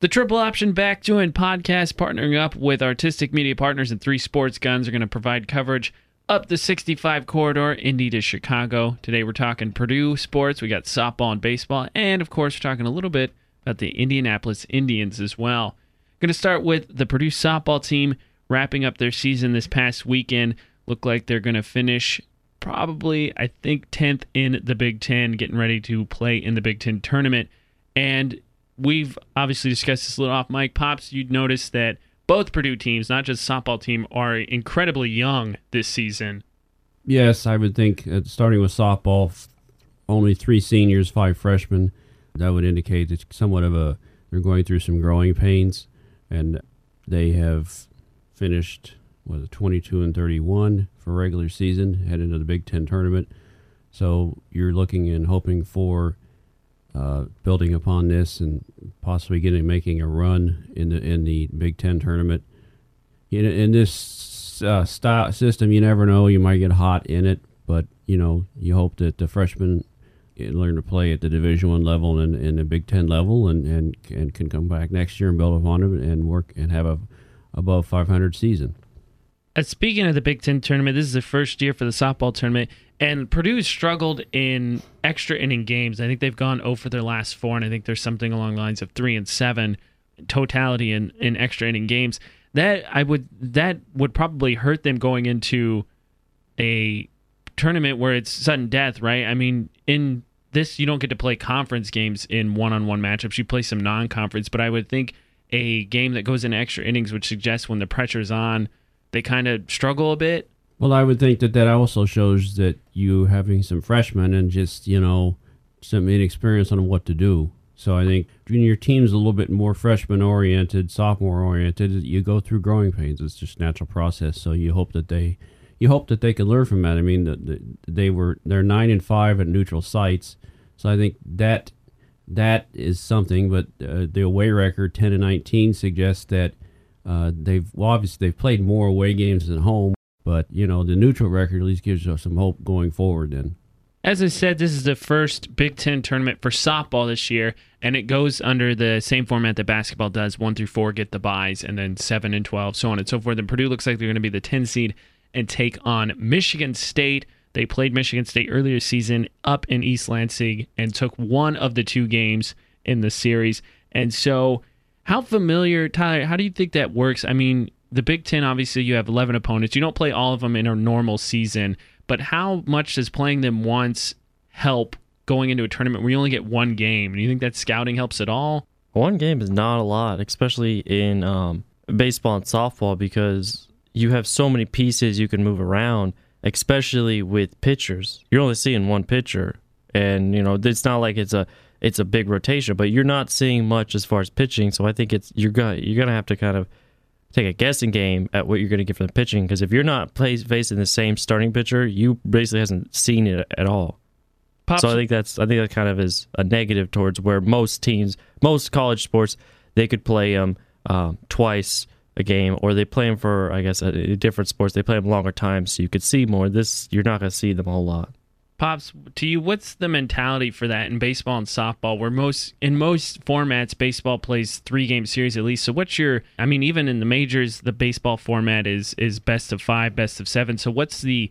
The Triple Option Back Doing podcast, partnering up with Artistic Media Partners and Three Sports Guns, are going to provide coverage up the 65 corridor, Indy to Chicago. Today we're talking Purdue sports. We got softball and baseball, and of course we're talking a little bit about the Indianapolis Indians as well. Going to start with the Purdue softball team wrapping up their season this past weekend. Look like they're going to finish probably, I think, 10th in the Big Ten, getting ready to play in the Big Ten tournament. And we've obviously discussed this a little off mic. Pops, you'd notice that both Purdue teams, not just softball team, are incredibly young this season. Yes, I would think uh, starting with softball, only three seniors, five freshmen. That would indicate it's somewhat of a they're going through some growing pains, and they have finished was it 22 and 31 for regular season, head into the Big Ten tournament. So you're looking and hoping for uh, building upon this and possibly getting making a run in the in the Big Ten tournament. In, in this uh, style system, you never know; you might get hot in it, but you know you hope that the freshmen learn to play at the Division One level and, and the Big Ten level, and, and and can come back next year and build upon it and work and have a above 500 season. Uh, speaking of the Big Ten tournament, this is the first year for the softball tournament. And Purdue struggled in extra inning games. I think they've gone 0 for their last four, and I think there's something along the lines of three and seven totality in, in extra inning games. That I would that would probably hurt them going into a tournament where it's sudden death, right? I mean, in this you don't get to play conference games in one-on-one matchups. You play some non-conference, but I would think a game that goes into extra innings would suggest when the pressure's on, they kind of struggle a bit well, I would think that that also shows that you having some freshmen and just you know some inexperience on what to do. So I think when your team's a little bit more freshman oriented, sophomore oriented, you go through growing pains. It's just natural process. So you hope that they, you hope that they can learn from that. I mean, the, the, they were they're nine and five at neutral sites. So I think that that is something. But uh, the away record ten and nineteen suggests that uh, they've well, obviously they've played more away games than home. But you know, the neutral record at least gives us some hope going forward. Then, as I said, this is the first Big Ten tournament for softball this year, and it goes under the same format that basketball does: one through four get the buys, and then seven and twelve, so on and so forth. And Purdue looks like they're going to be the ten seed and take on Michigan State. They played Michigan State earlier season up in East Lansing and took one of the two games in the series. And so, how familiar, Tyler? How do you think that works? I mean, the Big Ten, obviously, you have 11 opponents. You don't play all of them in a normal season, but how much does playing them once help going into a tournament where you only get one game? Do you think that scouting helps at all? One game is not a lot, especially in um, baseball and softball, because you have so many pieces you can move around, especially with pitchers. You're only seeing one pitcher, and you know it's not like it's a it's a big rotation, but you're not seeing much as far as pitching. So I think it's you're gonna you're gonna have to kind of take a guessing game at what you're going to get from the pitching because if you're not play, facing the same starting pitcher, you basically hasn't seen it at all. Pops. So I think that's I think that kind of is a negative towards where most teams, most college sports, they could play them um, twice a game, or they play them for I guess a, a different sports. They play them longer times, so you could see more. This you're not going to see them a whole lot. Pops, to you, what's the mentality for that in baseball and softball? Where most in most formats, baseball plays three game series at least. So, what's your? I mean, even in the majors, the baseball format is is best of five, best of seven. So, what's the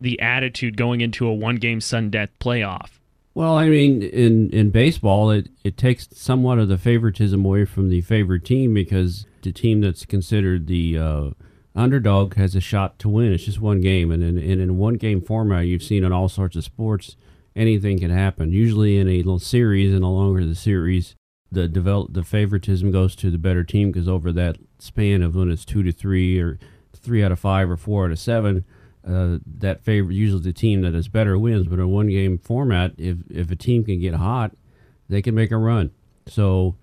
the attitude going into a one game sudden death playoff? Well, I mean, in in baseball, it it takes somewhat of the favoritism away from the favorite team because the team that's considered the uh, underdog has a shot to win. It's just one game, and in, and in one game format, you've seen in all sorts of sports, anything can happen. Usually in a little series, and the longer the series, the develop the favoritism goes to the better team because over that span of when it's two to three or three out of five or four out of seven, uh, that favor usually the team that is better wins. But in one game format, if if a team can get hot, they can make a run. So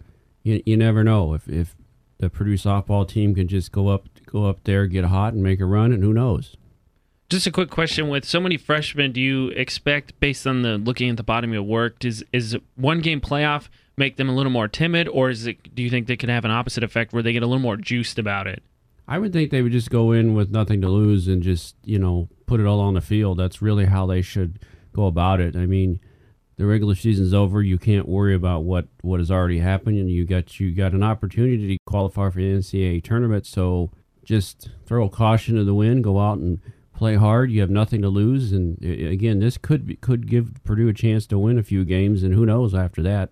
you, you never know if if the Purdue softball team can just go up go up there, get hot, and make a run, and who knows? Just a quick question: With so many freshmen, do you expect, based on the looking at the bottom of your work, does is one game playoff make them a little more timid, or is it? Do you think they could have an opposite effect where they get a little more juiced about it? I would think they would just go in with nothing to lose and just you know put it all on the field. That's really how they should go about it. I mean, the regular season's over. You can't worry about what what has already happened, and you got you got an opportunity to qualify for the NCAA tournament. So just throw caution to the wind, go out and play hard. You have nothing to lose, and again, this could be, could give Purdue a chance to win a few games, and who knows after that.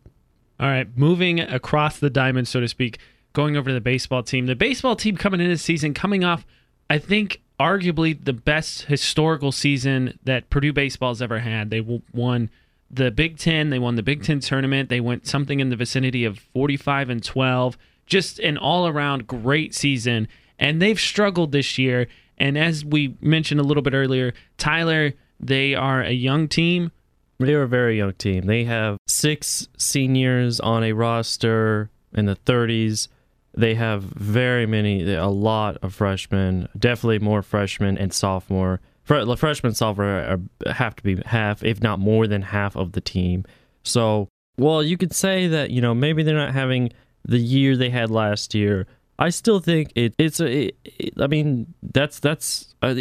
All right, moving across the diamond, so to speak, going over to the baseball team. The baseball team coming into the season, coming off, I think, arguably the best historical season that Purdue baseball's ever had. They won the Big Ten. They won the Big Ten tournament. They went something in the vicinity of 45 and 12. Just an all around great season. And they've struggled this year. And as we mentioned a little bit earlier, Tyler, they are a young team. They are a very young team. They have six seniors on a roster in the 30s. They have very many, a lot of freshmen, definitely more freshmen and sophomore the freshman sophomore have to be half, if not more than half of the team. So, well, you could say that you know maybe they're not having the year they had last year. I still think it, it's a. It, it, I mean, that's that's uh,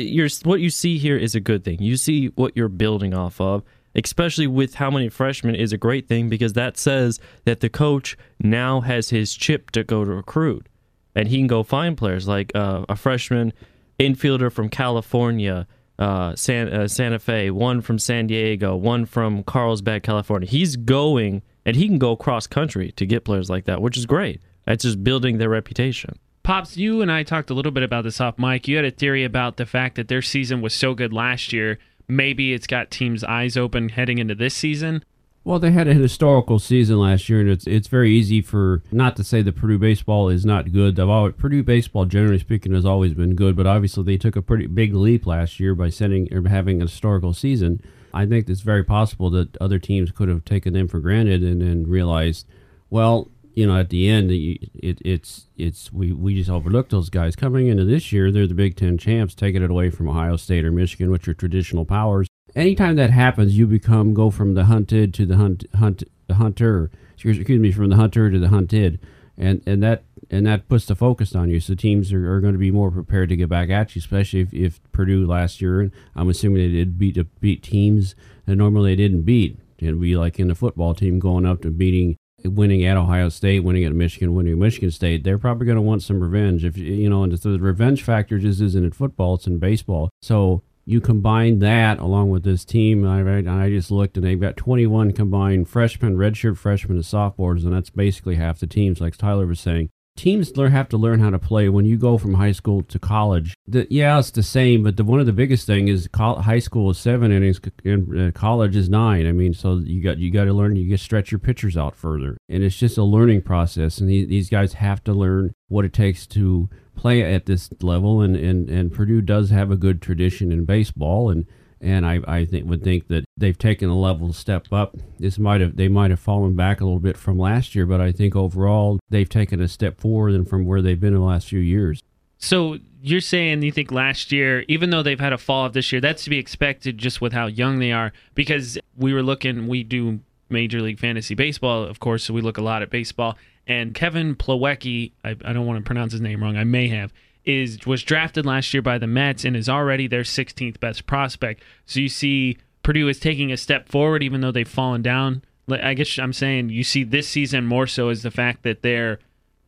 what you see here is a good thing. You see what you're building off of, especially with how many freshmen is a great thing because that says that the coach now has his chip to go to recruit, and he can go find players like uh, a freshman infielder from California uh, San, uh, Santa Fe, one from San Diego, one from Carlsbad, California. He's going and he can go cross country to get players like that, which is great. That's just building their reputation. Pops, you and I talked a little bit about this off mic. You had a theory about the fact that their season was so good last year. Maybe it's got teams' eyes open heading into this season. Well, they had a historical season last year, and it's it's very easy for not to say that Purdue baseball is not good. Always, Purdue baseball, generally speaking, has always been good, but obviously they took a pretty big leap last year by sending or having a historical season. I think it's very possible that other teams could have taken them for granted and then realized, well, you know, at the end, it, it's it's we, we just overlooked those guys coming into this year. They're the Big Ten champs, taking it away from Ohio State or Michigan, which are traditional powers anytime that happens, you become go from the hunted to the hunt hunt the hunter. Excuse, me, from the hunter to the hunted, and and that and that puts the focus on you. So teams are, are going to be more prepared to get back at you, especially if, if Purdue last year, I'm assuming they did beat beat teams that normally they didn't beat. It'd be like in the football team going up to beating winning at Ohio State, winning at Michigan, winning at Michigan State, they're probably going to want some revenge. If you know, and the revenge factor just isn't in football; it's in baseball. So you combine that along with this team, I, I just looked and they've got 21 combined freshmen, redshirt freshmen, and sophomores, and that's basically half the teams, like Tyler was saying. Teams learn, have to learn how to play when you go from high school to college. The, yeah, it's the same, but the, one of the biggest thing is high school is seven innings, and uh, college is nine. I mean, so you got you got to learn. You get stretch your pitchers out further, and it's just a learning process. And these, these guys have to learn what it takes to play at this level, and, and, and Purdue does have a good tradition in baseball, and and I, I think would think that they've taken a level step up. This might have they might have fallen back a little bit from last year, but I think overall they've taken a step forward and from where they've been in the last few years. So you're saying you think last year, even though they've had a fall off this year, that's to be expected just with how young they are. Because we were looking, we do Major League Fantasy Baseball, of course, so we look a lot at baseball. And Kevin Plawecki, I, I don't want to pronounce his name wrong, I may have, is was drafted last year by the Mets and is already their 16th best prospect. So you see Purdue is taking a step forward, even though they've fallen down. I guess I'm saying you see this season more so as the fact that they're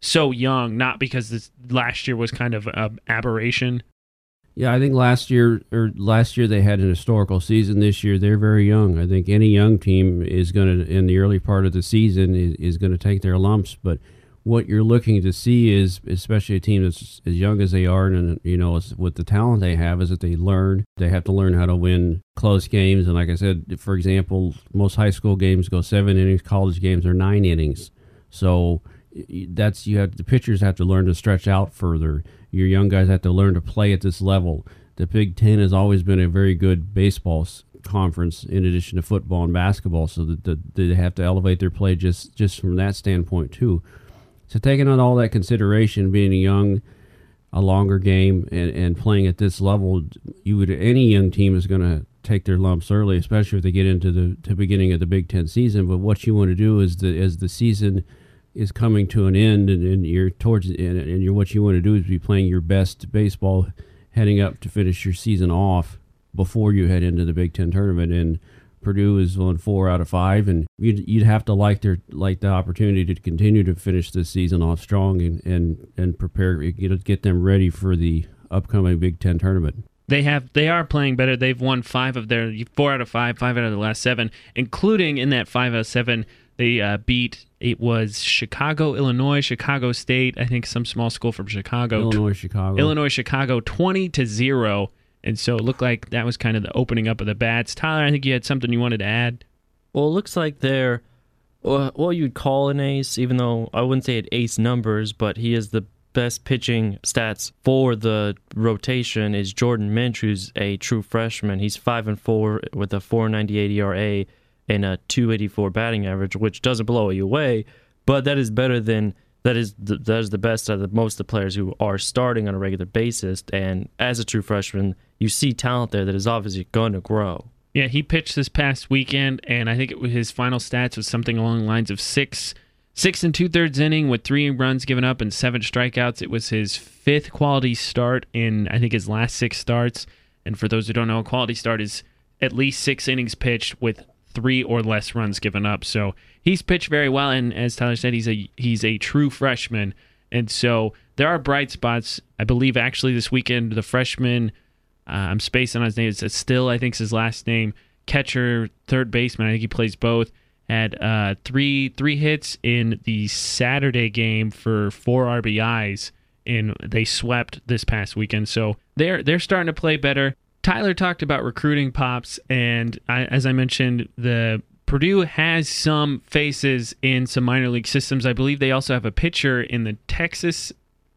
so young, not because this last year was kind of an aberration. Yeah, I think last year or last year they had an historical season. This year they're very young. I think any young team is going to in the early part of the season is, is going to take their lumps. But what you're looking to see is, especially a team that's as young as they are, and you know with the talent they have, is that they learn. They have to learn how to win close games. And like I said, for example, most high school games go seven innings. College games are nine innings. So that's you have the pitchers have to learn to stretch out further your young guys have to learn to play at this level. The Big Ten has always been a very good baseball conference in addition to football and basketball, so that the, they have to elevate their play just just from that standpoint too. So taking on all that consideration, being a young, a longer game, and, and playing at this level, you would any young team is going to take their lumps early, especially if they get into the, the beginning of the Big Ten season. But what you want to do is that as the season is coming to an end and, and you're towards and, and you're, what you want to do is be playing your best baseball heading up to finish your season off before you head into the Big Ten tournament. And Purdue is on four out of five, and you'd, you'd have to like their like the opportunity to continue to finish this season off strong and and and prepare get get them ready for the upcoming Big Ten tournament. They have they are playing better. They've won five of their four out of five, five out of the last seven, including in that five out of seven they uh, beat it was Chicago, Illinois, Chicago State. I think some small school from Chicago. Illinois, Chicago. Illinois, Chicago, twenty to zero. And so it looked like that was kind of the opening up of the bats. Tyler, I think you had something you wanted to add. Well, it looks like they're what you'd call an ace, even though I wouldn't say it ace numbers, but he is the best pitching stats for the rotation is Jordan Minch, who's a true freshman. He's five and four with a 4.98 ERA and a 284 batting average, which doesn't blow you away, but that is better than that is the, that is the best of the most of the players who are starting on a regular basis. And as a true freshman, you see talent there that is obviously going to grow. Yeah, he pitched this past weekend, and I think it was his final stats was something along the lines of six six and two thirds inning with three runs given up and seven strikeouts. It was his fifth quality start in I think his last six starts. And for those who don't know, a quality start is at least six innings pitched with three or less runs given up. So he's pitched very well, and as Tyler said, he's a he's a true freshman, and so there are bright spots. I believe actually this weekend the freshman, uh, I'm spacing on his name. It's still I think his last name. Catcher, third baseman. I think he plays both. Had uh, three three hits in the Saturday game for four RBIs, and they swept this past weekend. So they're they're starting to play better. Tyler talked about recruiting pops, and I, as I mentioned, the Purdue has some faces in some minor league systems. I believe they also have a pitcher in the Texas.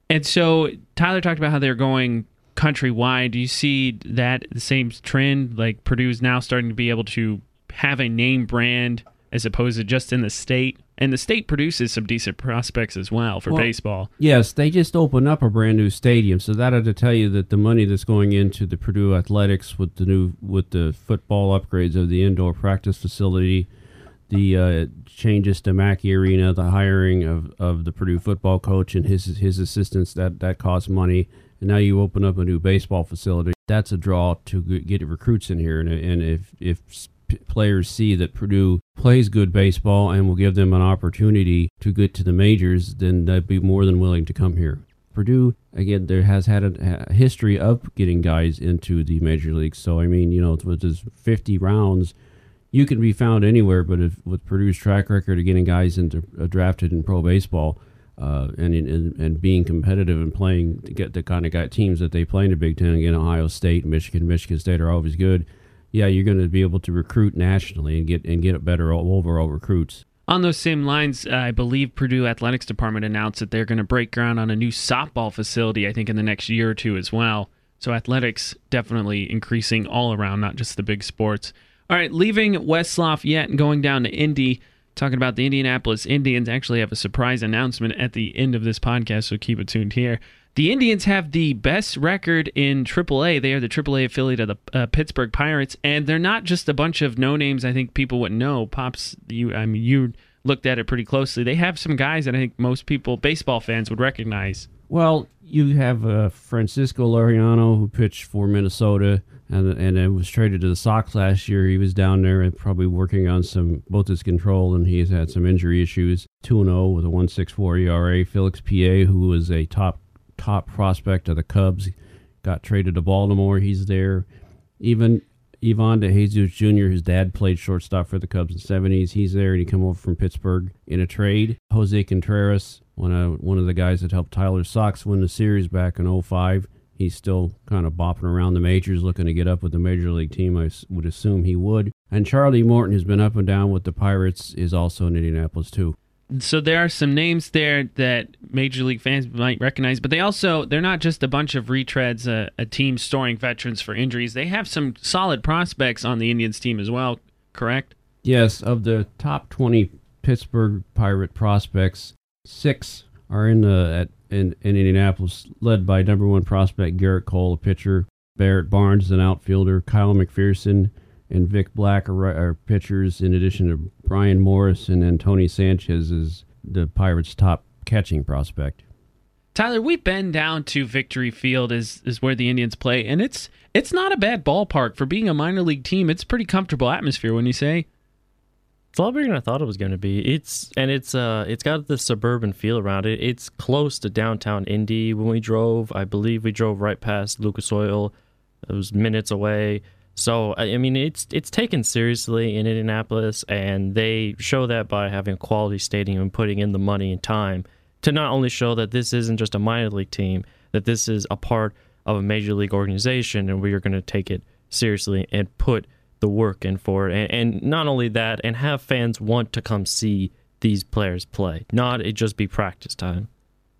And so Tyler talked about how they're going countrywide. Do you see that the same trend? Like Purdue is now starting to be able to have a name brand as opposed to just in the state. And the state produces some decent prospects as well for Well, baseball. Yes, they just opened up a brand new stadium, so that ought to tell you that the money that's going into the Purdue athletics with the new with the football upgrades of the indoor practice facility, the uh, changes to Mackey Arena, the hiring of, of the Purdue football coach and his his assistants that that costs money, and now you open up a new baseball facility. That's a draw to get recruits in here, and, and if if players see that Purdue plays good baseball and will give them an opportunity to get to the majors, then they'd be more than willing to come here. Purdue, again, there has had a, history of getting guys into the major leagues. So, I mean, you know, with his 50 rounds, you can be found anywhere. But if, with Purdue's track record of getting guys into uh, drafted in pro baseball uh, and, and and being competitive and playing to get the kind of guy teams that they play in the Big Ten, again, Ohio State, Michigan, Michigan State are always good. Yeah, you're going to be able to recruit nationally and get and get better overall recruits. On those same lines, uh, I believe Purdue Athletics Department announced that they're going to break ground on a new softball facility, I think, in the next year or two as well. So athletics definitely increasing all around, not just the big sports. All right, leaving West Lafayette and going down to Indy, talking about the Indianapolis Indians. Actually, have a surprise announcement at the end of this podcast, so keep it tuned here. The Indians have the best record in AAA. They are the AAA affiliate of the uh, Pittsburgh Pirates, and they're not just a bunch of no names. I think people wouldn't know. Pops, you, I mean, you looked at it pretty closely. They have some guys that I think most people, baseball fans, would recognize. Well, you have uh, Francisco Liriano who pitched for Minnesota and and it was traded to the Sox last year. He was down there and probably working on some both his control and he's had some injury issues. Two and zero with a one six four ERA. Felix Pie, who was a top top prospect of the Cubs, got traded to Baltimore. He's there. Even Ivan De Jesus Jr., his dad played shortstop for the Cubs in the 70s. He's there, and he come over from Pittsburgh in a trade. Jose Contreras, one of, one of the guys that helped Tyler Sox win the series back in 05. He's still kind of bopping around the majors, looking to get up with the major league team. I would assume he would. And Charlie Morton has been up and down with the Pirates, is also in Indianapolis, too. so there are some names there that major league fans might recognize but they also they're not just a bunch of retreads a, a team storing veterans for injuries they have some solid prospects on the indians team as well correct Yes, of the top 20 Pittsburgh Pirate prospects, six are in the at in, in Indianapolis, led by number one prospect Gerrit Cole, a pitcher, Barrett Barnes, an outfielder, Kyle McPherson, and Vic Black are, are pitchers. In addition to Bryan Morris and then Tony Sanchez is the Pirates' top catching prospect. Tyler, we've been down to Victory Field is is where the Indians play, and it's it's not a bad ballpark for being a minor league team. It's pretty comfortable atmosphere when you say. It's a lot bigger than I thought it was going to be. It's and it's uh it's got the suburban feel around it. It's close to downtown Indy. When we drove, I believe we drove right past Lucas Oil. It was minutes away. So I mean, it's it's taken seriously in Indianapolis, and they show that by having a quality stadium and putting in the money and time to not only show that this isn't just a minor league team, that this is a part of a major league organization, and we are going to take it seriously and put the work in for it. And, and not only that, and have fans want to come see these players play, not it just be practice time.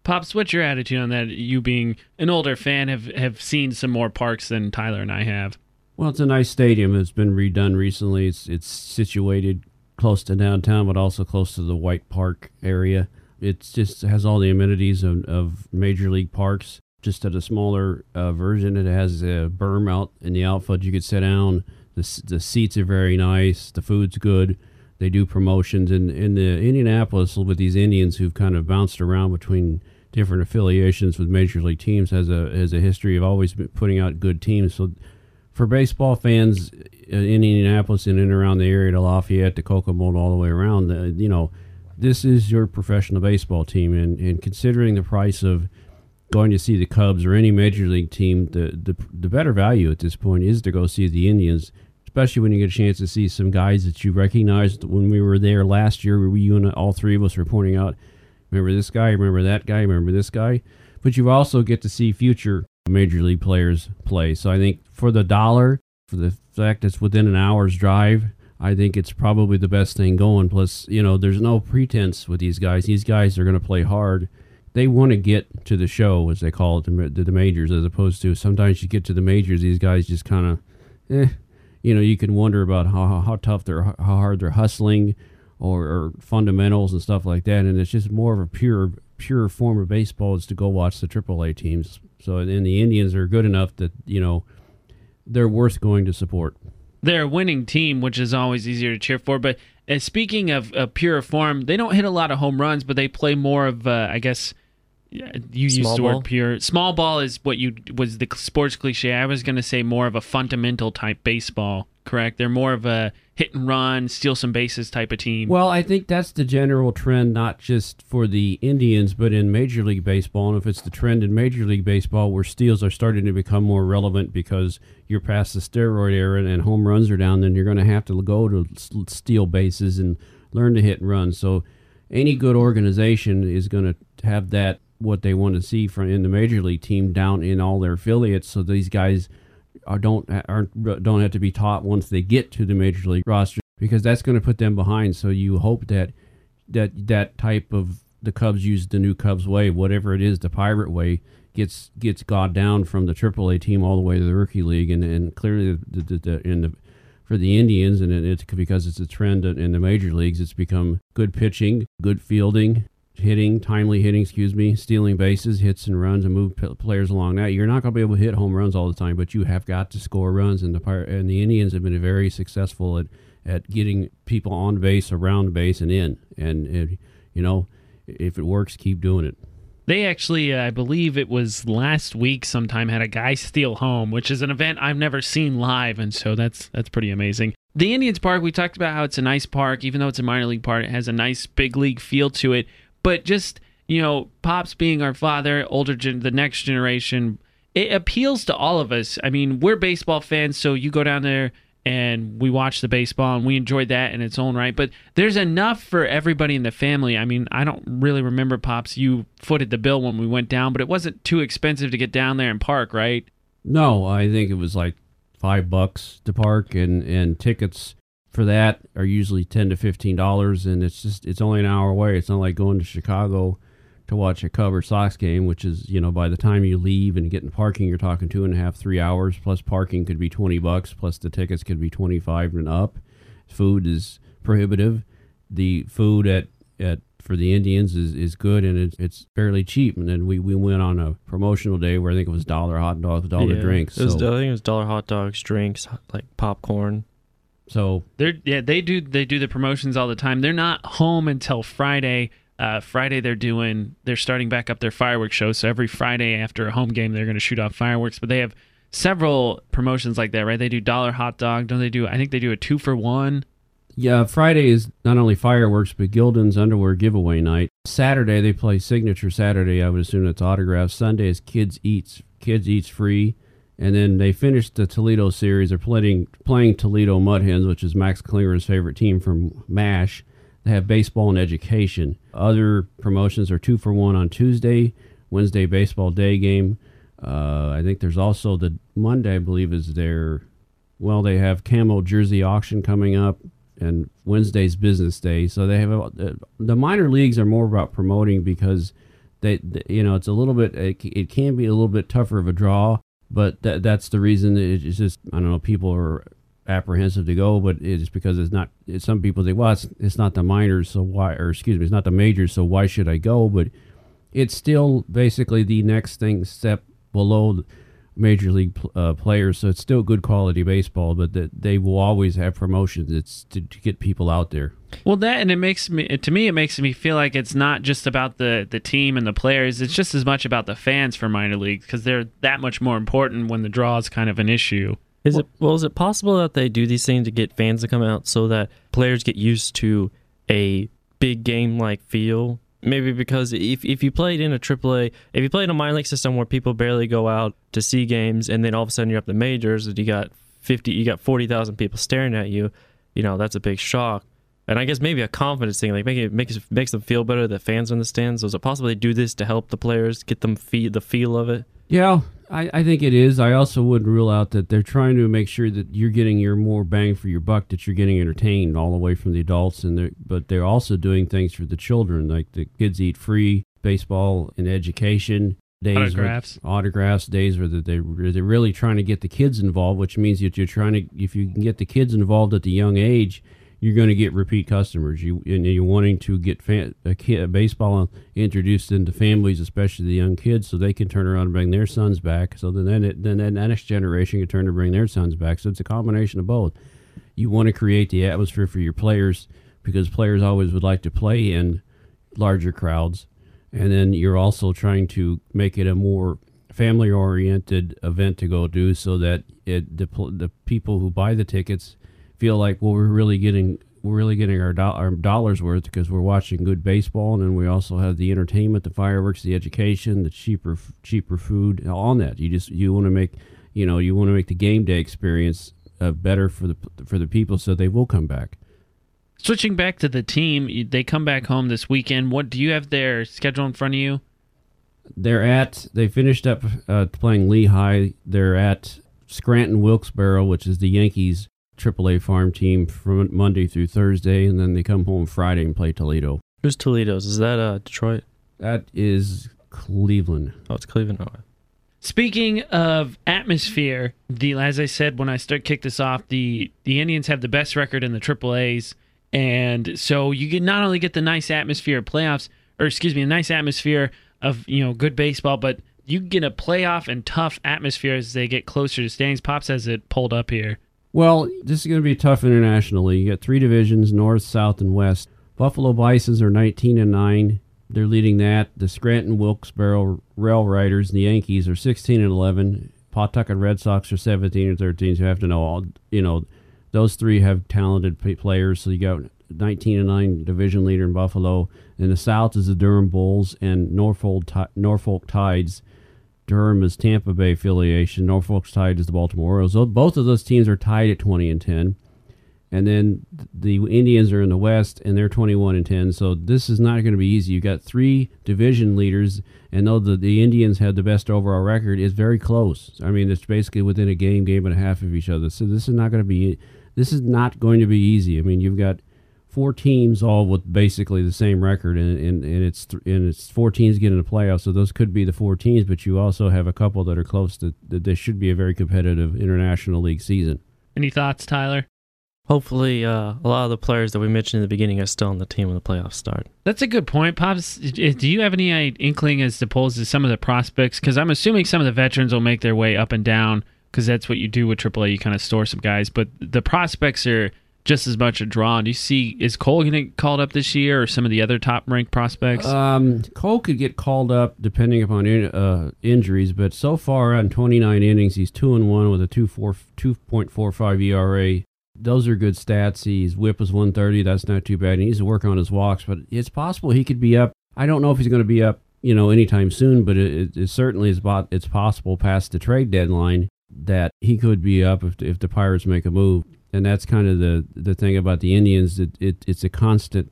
Pops, what's your attitude on that? You being an older fan have have seen some more parks than Tyler and I have. Well, it's a nice stadium. It's been redone recently. It's it's situated close to downtown, but also close to the White Park area. It just has all the amenities of, of major league parks. Just at a smaller uh, version, it has a berm out in the outfield. You could sit down. The the seats are very nice. The food's good. They do promotions in in the Indianapolis with these Indians who've kind of bounced around between different affiliations with major league teams. has a has a history of always putting out good teams. So for baseball fans uh, in Indianapolis and in and around the area, to Lafayette, to Kokomo, all the way around, uh, you know, this is your professional baseball team. And, and considering the price of going to see the Cubs or any major league team, the, the the better value at this point is to go see the Indians, especially when you get a chance to see some guys that you recognized when we were there last year. we you and all three of us were pointing out, remember this guy, remember that guy, remember this guy. But you also get to see future major league players play. So I think for the dollar, for the fact it's within an hour's drive, I think it's probably the best thing going. Plus, you know, there's no pretense with these guys. These guys are going to play hard. They want to get to the show, as they call it, the, the, majors, as opposed to sometimes you get to the majors, these guys just kind of, eh, you know, you can wonder about how, how, how tough they're, how hard they're hustling, or, or fundamentals and stuff like that. And it's just more of a pure, pure form of baseball is to go watch the AAA teams. So, and the Indians are good enough that you know they're worth going to support. They're a winning team, which is always easier to cheer for. But uh, speaking of uh, pure form, they don't hit a lot of home runs, but they play more of, uh, I guess, yeah, you used Small the ball? word pure. Small ball is what you was the sports cliche. I was going to say more of a fundamental type baseball. Correct? They're more of a hit and run, steal some bases type of team. Well, I think that's the general trend, not just for the Indians, but in Major League Baseball. And if it's the trend in Major League Baseball where steals are starting to become more relevant because you're past the steroid era and home runs are down, then you're going to have to go to steal bases and learn to hit and run. So any good organization is going to have that what they want to see from in the major league team down in all their affiliates. So these guys are don't aren't don't have to be taught once they get to the major league roster because that's going to put them behind. So you hope that that that type of the Cubs use the new Cubs way, whatever it is, the pirate way gets gets got down from the AAA team all the way to the rookie league, and and clearly the, the, the in the for the Indians, and it, it's because it's a trend in the major leagues. It's become good pitching, good fielding, hitting, timely hitting, excuse me, stealing bases, hits and runs, and move p- players along that. You're not going to be able to hit home runs all the time, but you have got to score runs. And the Pir- and the Indians have been very successful at at getting people on base, around base, and in. And, and you know, if it works, keep doing it. They actually, uh, I believe it was last week, sometime had a guy steal home, which is an event I've never seen live, and so that's that's pretty amazing. The Indians Park, we talked about how it's a nice park, even though it's a minor league park, it has a nice big league feel to it. But just you know, pops being our father, older gen- the next generation, it appeals to all of us. I mean, we're baseball fans, so you go down there and we watch the baseball and we enjoyed that in its own right. But there's enough for everybody in the family. I mean, I don't really remember pops. You footed the bill when we went down, but it wasn't too expensive to get down there and park, right? No, I think it was like five bucks to park, and and tickets for that are usually ten to fifteen dollars, and it's just it's only an hour away. It's not like going to Chicago to watch a or Sox game, which is you know by the time you leave and get in parking, you're talking two and a half, three hours. Plus parking could be twenty bucks, plus the tickets could be twenty five and up. Food is prohibitive. The food at at for the Indians is, is good and it's, it's fairly cheap. And then we, we went on a promotional day where I think it was dollar hot dogs dollar Yeah. drinks. It was, so, I think it was dollar hot dogs, drinks, like popcorn. So They're yeah, they do they do the promotions all the time. They're not home until Friday. Uh, Friday they're doing they're starting back up their fireworks show. So every Friday after a home game they're going to shoot off fireworks. But they have several promotions like that, right? They do dollar hot dog. Don't they do? I think they do a two for one. Yeah, Friday is not only fireworks but Gildan's underwear giveaway night. Saturday they play signature Saturday. I would assume that's autographs. Sunday is kids eats kids eats free, and then they finished the Toledo series. They're playing playing Toledo Mud Hens, which is Max Klinger's favorite team from Mash. They have baseball and education. Other promotions are two for one on Tuesday, Wednesday baseball day game. Uh, I think there's also the Monday, I believe, is their well, they have camo jersey auction coming up, and Wednesday's business day. So they have a, the minor leagues are more about promoting because they, you know, it's a little bit it, it can be a little bit tougher of a draw, but that that's the reason it's just I don't know people are apprehensive to go, but it's because it's not. It's, some people say, well, it's it's not the minors, so why? Or excuse me, it's not the majors, so why should I go? But it's still basically the next thing step below major league uh, players, so it's still good quality baseball. But that they will always have promotions. It's to, to, get people out there. Well, that and it makes me to me it makes me feel like it's not just about the the team and the players. It's just as much about the fans for minor leagues because they're that much more important when the draw is kind of an issue. Is it well? Is it possible that they do these things to get fans to come out so that players get used to a big game like feel? Maybe because if if you played in a AAA, if you played in a minor league system where people barely go out to see games, and then all of a sudden you're up the majors and you got fifty, you got forty thousand people staring at you, you know that's a big shock. And I guess maybe a confidence thing, like make it makes makes them feel better. The fans in the stands. Is it possible they do this to help the players get them feed the feel of it? Yeah, I, I think it is. I also wouldn't rule out that they're trying to make sure that you're getting your more bang for your buck, that you're getting entertained all the way from the adults, and they're, but they're also doing things for the children, like the kids eat free, baseball and education days, autographs, autographs days where they they're really trying to get the kids involved, which means that you're trying to if you can get the kids involved at the young age you're going to get repeat customers. You and you're wanting to get fan, a, kid, a baseball introduced into families, especially the young kids, so they can turn around and bring their sons back. So then, it, then that next generation can turn to bring their sons back. So it's a combination of both. You want to create the atmosphere for your players because players always would like to play in larger crowds, and then you're also trying to make it a more family oriented event to go do so that it the, the people who buy the tickets feel like well we're really getting we're really getting our, do- our dollars worth because we're watching good baseball and then we also have the entertainment, the fireworks, the education, the cheaper cheaper food on that. You just you want to make you know you want to make the game day experience uh, better for the for the people so they will come back. Switching back to the team, they come back home this weekend. What do you have their schedule in front of you? They're at they finished up uh, playing Lehigh. They're at Scranton Wilkes-Barre, which is the Yankees AAA farm team from Monday through Thursday, and then they come home Friday and play Toledo. Who's Toledo's? Is that uh, Detroit? That is Cleveland. Oh, it's Cleveland. Oh. Speaking of atmosphere, the as I said when I start kick this off, the the Indians have the best record in the AAA's, and so you can not only get the nice atmosphere of playoffs, or excuse me, a nice atmosphere of you know good baseball, but you can get a playoff and tough atmosphere as they get closer to standings. Pops has it pulled up here. Well, this is going to be tough internationally. You got three divisions: North, South, and West. Buffalo Bisons are 19 and nine. They're leading that. The Scranton Wilkes-Barre Rail Riders and the Yankees are 16 and 11. Pawtucket Red Sox are 17 and 13. So you have to know all. You know, those three have talented players. So you got 19 and 9 division leader in Buffalo. In the South is the Durham Bulls and Norfolk Norfolk Tides Durham is Tampa Bay affiliation. Norfolk Tides is the Baltimore Orioles. Both of those teams are tied at 20 and 10. And then the Indians are in the West, and they're 21 and 10. So this is not going to be easy. You've got three division leaders, and though the, the Indians have the best overall record, it's very close. I mean, it's basically within a game, game and a half of each other. So this is not going to be this is not going to be easy. I mean, you've got four teams all with basically the same record, and, and, and it's th- and it's four teams getting the playoffs. So those could be the four teams, but you also have a couple that are close to that. This should be a very competitive international league season. Any thoughts, Tyler? Hopefully, uh, a lot of the players that we mentioned in the beginning are still on the team when the playoffs start. That's a good point, Pops. Do you have any inkling as opposed to some of the prospects? Because I'm assuming some of the veterans will make their way up and down because that's what you do with AAA. You kind of store some guys, but the prospects are just as much a draw. Do you see is Cole going to get called up this year, or some of the other top ranked prospects? Um, Cole could get called up depending upon in, uh, injuries, but so far on 29 innings, he's two and one with a 2.45 ERA. Those are good stats. His WHIP was 130. That's not too bad. He needs to work on his walks, but it's possible he could be up. I don't know if he's going to be up, you know, anytime soon, but it, it, it certainly is. About, it's possible past the trade deadline that he could be up if if the Pirates make a move. And that's kind of the the thing about the Indians. That it, it's a constant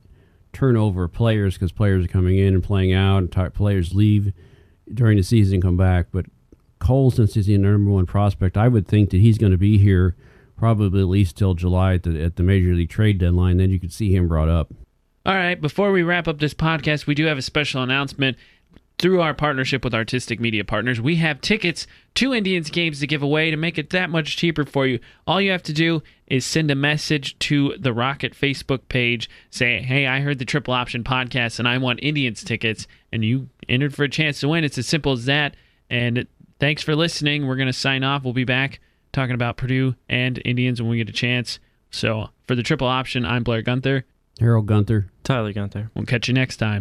turnover of players because players are coming in and playing out, and t- players leave during the season and come back. But Cole, since he's the number one prospect, I would think that he's going to be here probably at least till July at the, at the major league trade deadline. Then you could see him brought up. All right, before we wrap up this podcast, we do have a special announcement. Through our partnership with Artistic Media Partners, we have tickets to Indians games to give away to make it that much cheaper for you. All you have to do is send a message to the Rocket Facebook page, say, "Hey, I heard the Triple Option podcast and I want Indians tickets," and you entered for a chance to win. It's as simple as that. And thanks for listening. We're going to sign off. We'll be back talking about Purdue and Indians when we get a chance. So, for the Triple Option, I'm Blair Gunther. Harold Gunther. Tyler Gunther. We'll catch you next time.